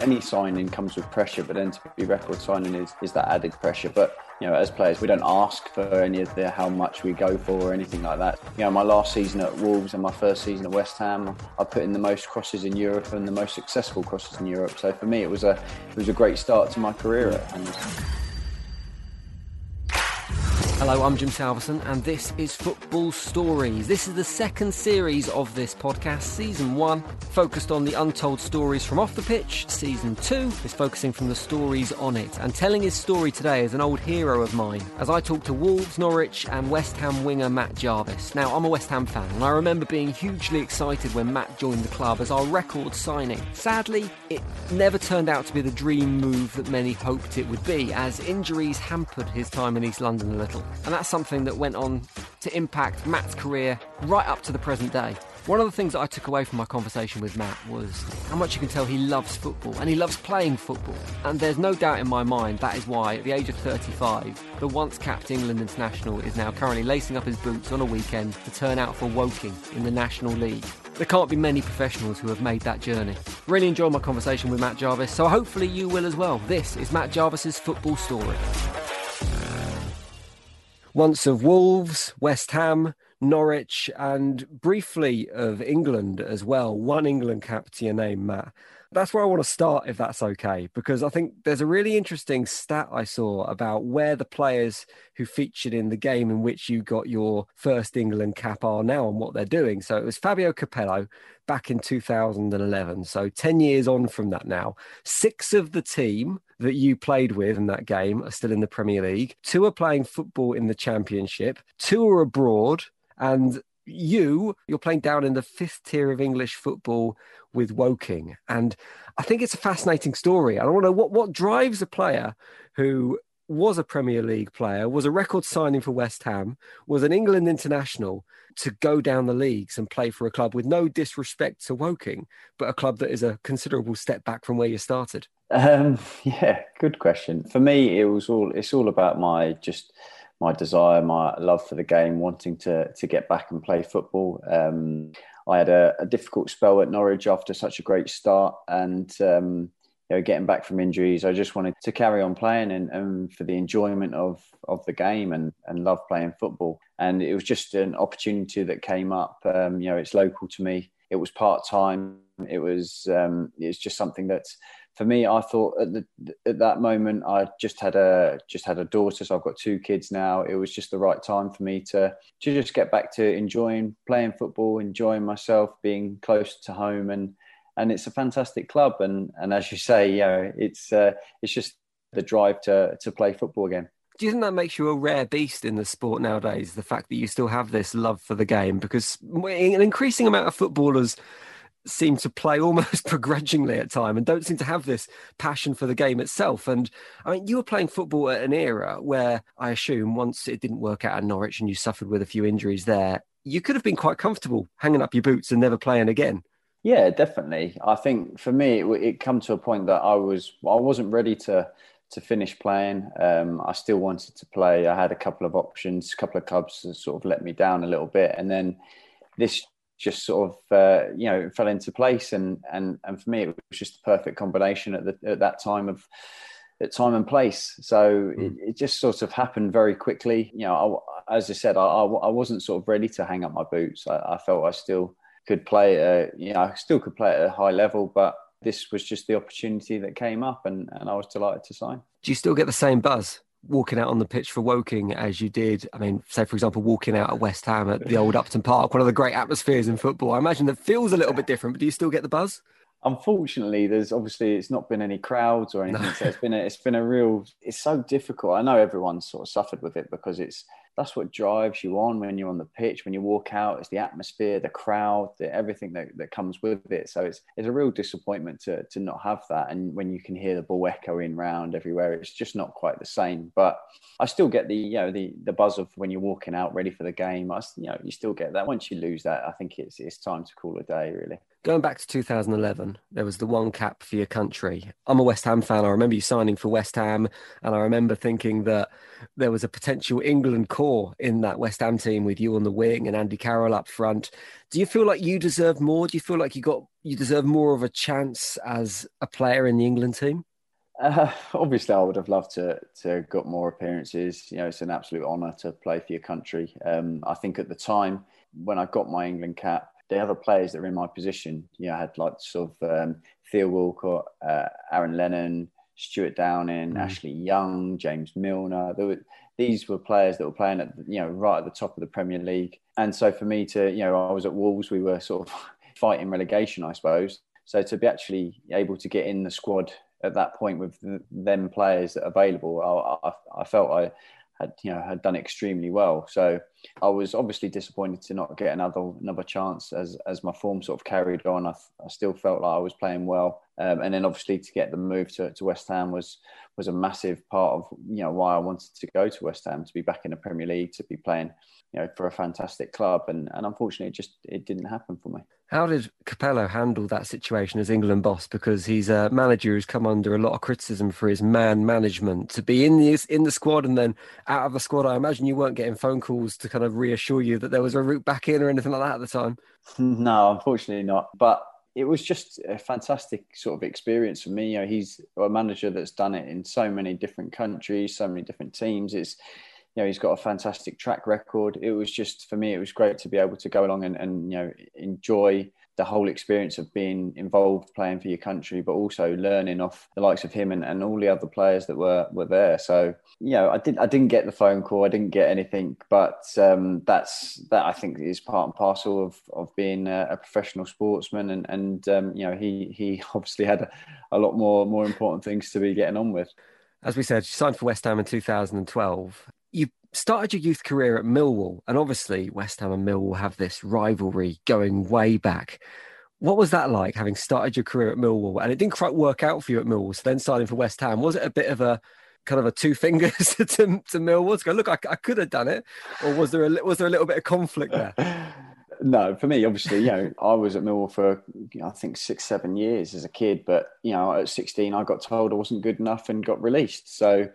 any signing comes with pressure, but then to be record signing is, is that added pressure. But you know, as players, we don't ask for any of the how much we go for or anything like that. You know, my last season at Wolves and my first season at West Ham, I put in the most crosses in Europe and the most successful crosses in Europe. So for me, it was a it was a great start to my career at Hello, I'm Jim Salveson, and this is Football Stories. This is the second series of this podcast. Season one focused on the untold stories from off the pitch. Season two is focusing from the stories on it. And telling his story today is an old hero of mine as I talk to Wolves, Norwich, and West Ham winger Matt Jarvis. Now, I'm a West Ham fan, and I remember being hugely excited when Matt joined the club as our record signing. Sadly, it never turned out to be the dream move that many hoped it would be, as injuries hampered his time in East London a little. And that's something that went on to impact Matt's career right up to the present day. One of the things that I took away from my conversation with Matt was how much you can tell he loves football and he loves playing football. And there's no doubt in my mind that is why, at the age of 35, the once capped England international is now currently lacing up his boots on a weekend to turn out for Woking in the National League. There can't be many professionals who have made that journey. Really enjoyed my conversation with Matt Jarvis, so hopefully you will as well. This is Matt Jarvis's football story once of Wolves, West Ham, Norwich, and briefly of England as well. One England cap to your name, Matt. That's where I want to start, if that's okay, because I think there's a really interesting stat I saw about where the players who featured in the game in which you got your first England cap are now and what they're doing. So it was Fabio Capello back in 2011. So 10 years on from that now. Six of the team that you played with in that game are still in the Premier League. Two are playing football in the Championship. Two are abroad. And you, you're playing down in the fifth tier of English football with Woking. And I think it's a fascinating story. I don't know what, what drives a player who was a Premier League player, was a record signing for West Ham, was an England international to go down the leagues and play for a club with no disrespect to Woking, but a club that is a considerable step back from where you started. Um, yeah, good question. For me, it was all. It's all about my just my desire, my love for the game, wanting to to get back and play football. Um, I had a, a, difficult spell at Norwich after such a great start, and um, you know, getting back from injuries, I just wanted to carry on playing and, and for the enjoyment of of the game and and love playing football. And it was just an opportunity that came up. Um, you know, it's local to me. It was part time. It was um, it's just something that's for me, I thought at, the, at that moment I just had a just had a daughter, so I've got two kids now. It was just the right time for me to to just get back to enjoying playing football, enjoying myself, being close to home, and and it's a fantastic club. And and as you say, you know, it's uh, it's just the drive to to play football again. Do you think that makes you a rare beast in the sport nowadays? The fact that you still have this love for the game, because an increasing amount of footballers seem to play almost begrudgingly at time and don't seem to have this passion for the game itself. And I mean, you were playing football at an era where I assume once it didn't work out at Norwich and you suffered with a few injuries there, you could have been quite comfortable hanging up your boots and never playing again. Yeah, definitely. I think for me, it, it come to a point that I was I wasn't ready to to finish playing. Um, I still wanted to play. I had a couple of options, a couple of clubs that sort of let me down a little bit, and then this just sort of uh, you know fell into place. And and and for me it was just the perfect combination at the at that time of at time and place. So mm. it, it, just sort of happened very quickly. You know I, as i said I, I wasn't sort of ready to hang up my boots. I, I felt i still could play at, you know i still could play at a high level but this was just the opportunity that came up and, and i was delighted to sign. Do you still get the same buzz walking out on the pitch for Woking as you did, I mean, say for example, walking out at West Ham at the old Upton Park, one of the great atmospheres in football. I imagine that feels a little bit different, but do you still get the buzz? Unfortunately, there's obviously it's not been any crowds or anything. No. So it's been a, it's been a real. It's so difficult. I know everyone's sort of suffered with it because it's that's what drives you on when you're on the pitch. When you walk out it's the atmosphere the crowd the, everything that, that comes with it. So it's it's a real disappointment to to not have that. And when you can hear the ball echoing round everywhere it's just not quite the same. But i still get the you know the the buzz of when you're walking out ready for the game. I, you know you still get that. Once you lose that i think it's it's time to call a day really Going back to 2011, there was the one cap for your country. I'm a West Ham fan. I remember you signing for West Ham, and I remember thinking that there was a potential England core in that West Ham team with you on the wing and Andy Carroll up front. Do you feel like you deserve more? Do you feel like you got you deserve more of a chance as a player in the England team? Uh, obviously, I would have loved to to got more appearances. You know, it's an absolute honour to play for your country. Um, I think at the time when I got my England cap, the other players that were in my position, you know, I had like sort of um, Theo Walcott, uh, Aaron Lennon, Stuart Downing, mm. Ashley Young, James Milner. Were, these were players that were playing at you know right at the top of the Premier League. And so for me to you know I was at Wolves, we were sort of fighting relegation, I suppose. So to be actually able to get in the squad at that point with them players available, I, I, I felt I had you know had done extremely well. So I was obviously disappointed to not get another another chance as as my form sort of carried on. I, I still felt like I was playing well, um, and then obviously to get the move to, to West Ham was was a massive part of you know why I wanted to go to West Ham to be back in the Premier League to be playing you know for a fantastic club, and and unfortunately it just it didn't happen for me. How did Capello handle that situation as England boss? Because he's a manager who's come under a lot of criticism for his man management. To be in the in the squad and then out of the squad, I imagine you weren't getting phone calls to kind of reassure you that there was a route back in or anything like that at the time. No, unfortunately not. But it was just a fantastic sort of experience for me. You know, he's a manager that's done it in so many different countries, so many different teams. It's know he's got a fantastic track record. It was just for me, it was great to be able to go along and, and you know enjoy the whole experience of being involved playing for your country, but also learning off the likes of him and, and all the other players that were were there. So you know, I didn't I didn't get the phone call, I didn't get anything, but um, that's that I think is part and parcel of of being a, a professional sportsman, and and um, you know he he obviously had a, a lot more more important things to be getting on with. As we said, you signed for West Ham in 2012 you started your youth career at Millwall, and obviously West Ham and Millwall have this rivalry going way back. What was that like having started your career at Millwall and it didn't quite work out for you at Millwall? So then signing for West Ham, was it a bit of a kind of a two fingers to, to Millwall to go, look, I, I could have done it, or was there a was there a little bit of conflict there? no, for me, obviously, you know, I was at Millwall for I think six, seven years as a kid, but you know, at sixteen, I got told I wasn't good enough and got released. So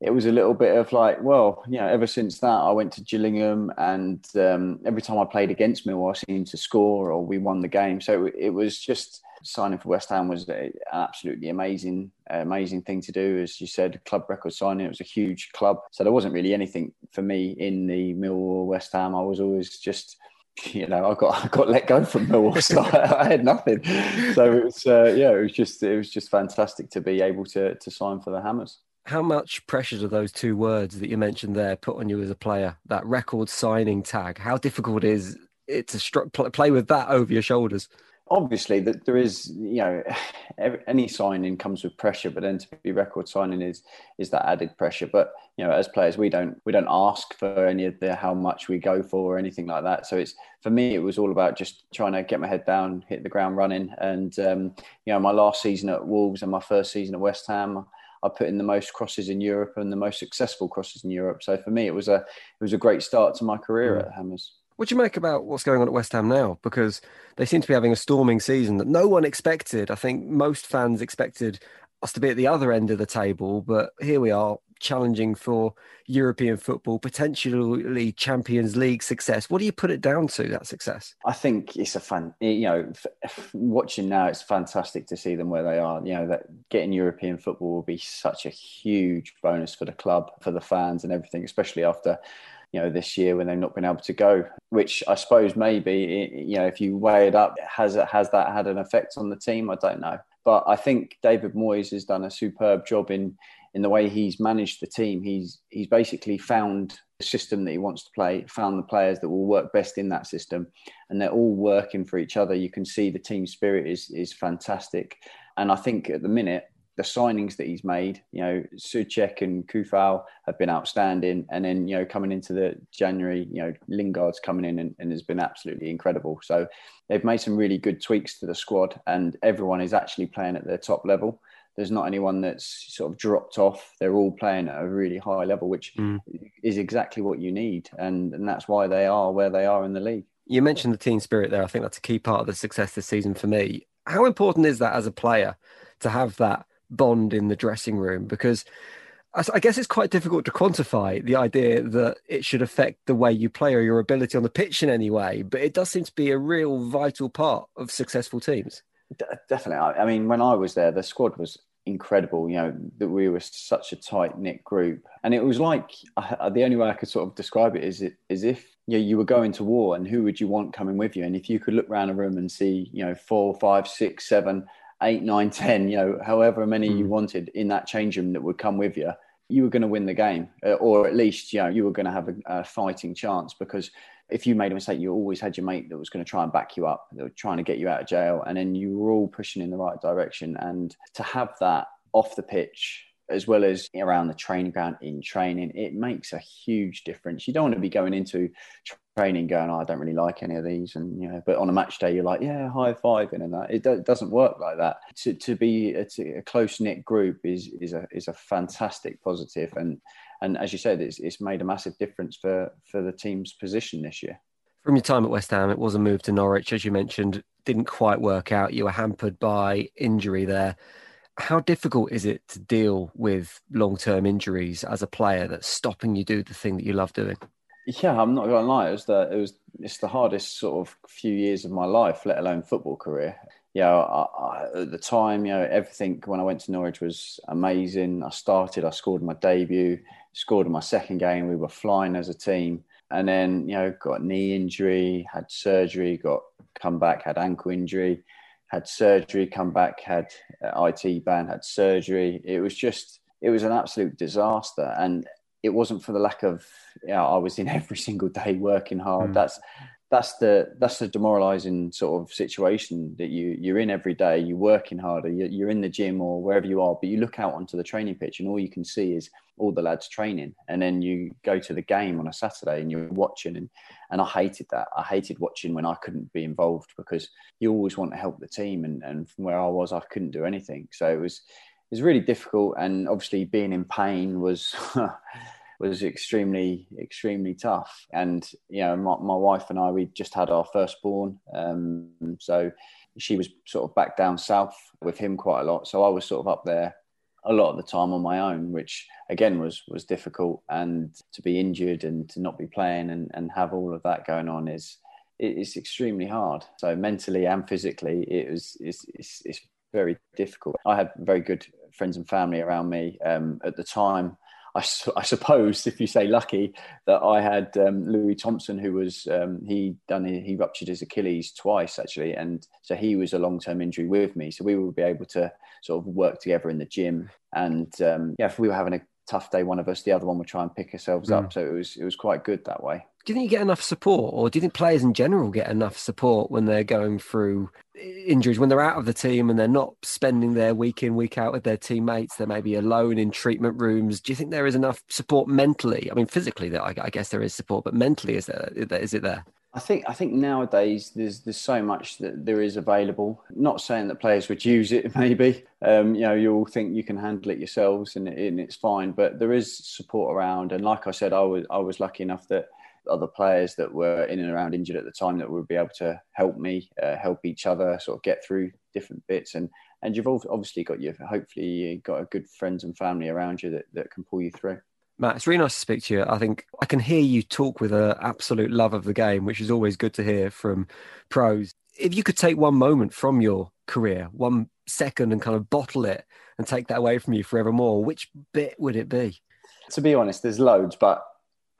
it was a little bit of like, well, you know, ever since that, I went to Gillingham, and um, every time I played against Millwall, I seemed to score or we won the game. So it was just signing for West Ham was an absolutely amazing, amazing thing to do. As you said, club record signing. It was a huge club, so there wasn't really anything for me in the Millwall West Ham. I was always just you know, I got I got let go from Millwall, so I, I had nothing. So it was, uh, yeah, it was just it was just fantastic to be able to to sign for the Hammers how much pressure do those two words that you mentioned there put on you as a player? That record signing tag. How difficult is it to stru- play with that over your shoulders? Obviously, that there is, you know, any signing comes with pressure, but then to be record signing is is that added pressure. But you know, as players, we don't we don't ask for any of the how much we go for or anything like that. So it's for me, it was all about just trying to get my head down, hit the ground running, and um, you know, my last season at Wolves and my first season at West Ham. I put in the most crosses in Europe and the most successful crosses in Europe. So for me, it was a it was a great start to my career mm. at Hammers. What do you make about what's going on at West Ham now? Because they seem to be having a storming season that no one expected. I think most fans expected us to be at the other end of the table, but here we are challenging for European football, potentially Champions League success. What do you put it down to that success? I think it's a fun, you know, watching now, it's fantastic to see them where they are. You know, that getting European football will be such a huge bonus for the club, for the fans, and everything, especially after you know this year when they've not been able to go which i suppose maybe you know if you weigh it up has it has that had an effect on the team i don't know but i think david moyes has done a superb job in in the way he's managed the team. He's he's basically found the system that he wants to play, found the players that will work best in that system, and they're all working for each other. You can see the team spirit is is fantastic, and I think at the minute the signings that he's made, you know, Soucek and Coufal have been outstanding. And then, you know, coming into the January, you know, Lingard's coming in and, and, has been absolutely incredible. So they've made some really good tweaks to the squad and everyone is actually playing at their top level there's not anyone that's sort of dropped off. They're all playing at a really high level, which mm. is exactly what you need, and and that's why they are where they are in the league. You mentioned the team spirit there. I think that's a key part of the success this season for me. How important is that as a player to have that bond in the dressing room? Because I guess it's quite difficult to quantify the idea that it should affect the way you play or your ability on the pitch in any way, but it does seem to be a real vital part of successful teams. Definitely. I mean, when I was there, the squad was incredible. You know that we were such a tight knit group, and it was like uh, the only way I could sort of describe it is it is if you know, you were going to war, and who would you want coming with you? And if you could look around a room and see, you know, four, five, six, seven, eight, nine, ten, you know, however many mm. you wanted in that change room that would come with you, you were going to win the game, uh, or at least you know you were going to have a, a fighting chance because if you made a mistake, you always had your mate that was going to try and back you up, that was trying to get you out of jail, and then you were all pushing in the right direction. And to have that off the pitch as well as around the training ground in training, it makes a huge difference. You don't want to be going into training going, oh, I don't really like any of these, and you know, but on a match day, you're like, yeah, high five and that. It, do- doesn't work like that. To, to be a, a close knit group is is a is a fantastic positive, and and as you said, it's, it's made a massive difference for, for the team's position this year. From your time at West Ham, it was a move to Norwich, as you mentioned, didn't quite work out. You were hampered by injury there. How difficult is it to deal with long term injuries as a player that's stopping you do the thing that you love doing? Yeah, I'm not going to lie. It was the it was it's the hardest sort of few years of my life, let alone football career yeah, I, I, at the time, you know, everything when I went to Norwich was amazing. I started, I scored my debut, scored in my second game. We were flying as a team, and then you know, got knee injury, had surgery, got come back, had ankle injury, had surgery, come back, had uh, IT band, had surgery. It was just, it was an absolute disaster, and it wasn't for the lack of, you know, I was in every single day working hard. Mm. That's that's the that's the demoralizing sort of situation that you you're in every day you're working harder you're, you're, in the gym or wherever you are but you look out onto the training pitch and all you can see is all the lads training. And then you go to the game on a saturday and you're watching and and i hated that. I hated watching when i couldn't be involved because you always want to help the team and and from where i was i couldn't do anything. So it was it was really difficult and obviously being in pain was was extremely extremely tough. And you know my, my wife and i we just had our firstborn. Um, so she was sort of back down south with him quite a lot. So i was sort of up there a lot of the time on my own which again was was difficult. And to be injured and to not be playing and, and have all of that going on is it's extremely hard. So mentally and physically it was it's, it's, it's very difficult. I had very good friends and family around me um, at the time I, I, suppose if you say lucky that I had um, Louis Thompson, who was um, he done he ruptured his Achilles twice actually, and so he was a long term injury with me. So we would be able to sort of work together in the gym, and um, yeah, we were having a tough day, one of us, the other one would try and pick ourselves mm. up. So it was it was quite good that way. Do you think you get enough support, or do you think players in general get enough support when they're going through injuries, when they're out of the team and they're not spending their week in week out with their teammates? They may be alone in treatment rooms. Do you think there is enough support mentally? I mean, physically, I, I guess there is support, but mentally, is there is it there? I think I think nowadays there's there's so much that there is available. Not saying that players would use it, maybe. Um, you know, you all think you can handle it yourselves and, and it's fine, but there is support around. And like I said, I was I was lucky enough that other players that were in and around injured at the time that would be able to help me, uh, help each other, sort of get through different bits. And and you've obviously got your hopefully you got a good friends and family around you that, that can pull you through. Matt, it's really nice to speak to you. I think I can hear you talk with an absolute love of the game, which is always good to hear from pros. If you could take one moment from your career, one second, and kind of bottle it and take that away from you forevermore, which bit would it be? To be honest, there's loads, but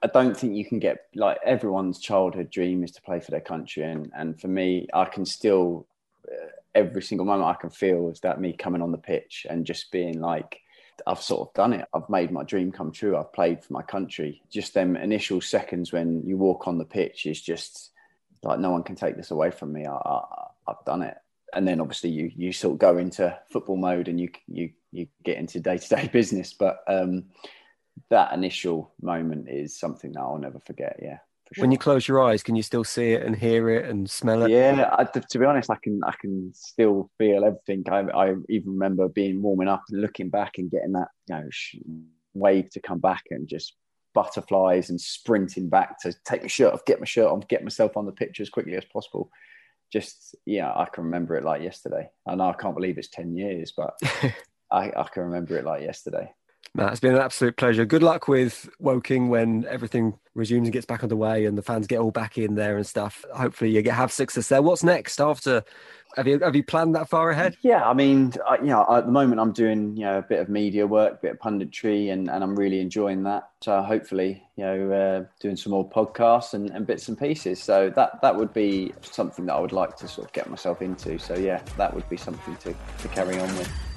I don't think you can get like everyone's childhood dream is to play for their country, and and for me, I can still uh, every single moment I can feel is that me coming on the pitch and just being like I've sort of done it. I've made my dream come true. I've played for my country. Just them initial seconds when you walk on the pitch is just like no one can take this away from me. I, I, I've done it. And then obviously you you sort of go into football mode and you you you get into day to day business. But um, that initial moment is something that I'll never forget. Yeah. Sure. When you close your eyes, can you still see it and hear it and smell it? Yeah, I, to be honest, I can I can still feel everything. I, I even remember being warming up and looking back and getting that you know wave to come back and just butterflies and sprinting back to take my shirt off, get my shirt on, get myself on the pitch as quickly as possible. Just yeah, I can remember it like yesterday. I know I can't believe it's ten years, but I, I can remember it like yesterday. Matt, it's been an absolute pleasure. Good luck with Woking when everything resumes and gets back underway and the fans get all back in there and stuff. Hopefully, you get have success there. What's next after? Have you have you planned that far ahead? Yeah, I mean, I, you know, at the moment I'm doing you know a bit of media work, a bit of punditry, and, and I'm really enjoying that. So hopefully, you know, uh, doing some more podcasts and, and bits and pieces. So that that would be something that I would like to sort of get myself into. So yeah, that would be something to to carry on with.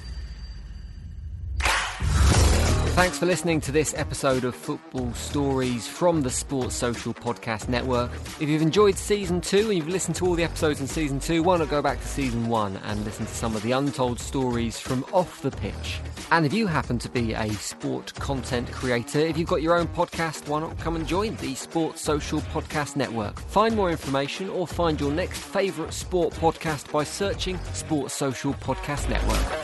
Thanks for listening to this episode of Football Stories from the Sports Social Podcast Network. If you've enjoyed season two and you've listened to all the episodes in season two, why not go back to season one and listen to some of the untold stories from off the pitch? And if you happen to be a sport content creator, if you've got your own podcast, why not come and join the Sports Social Podcast Network? Find more information or find your next favourite sport podcast by searching Sports Social Podcast Network.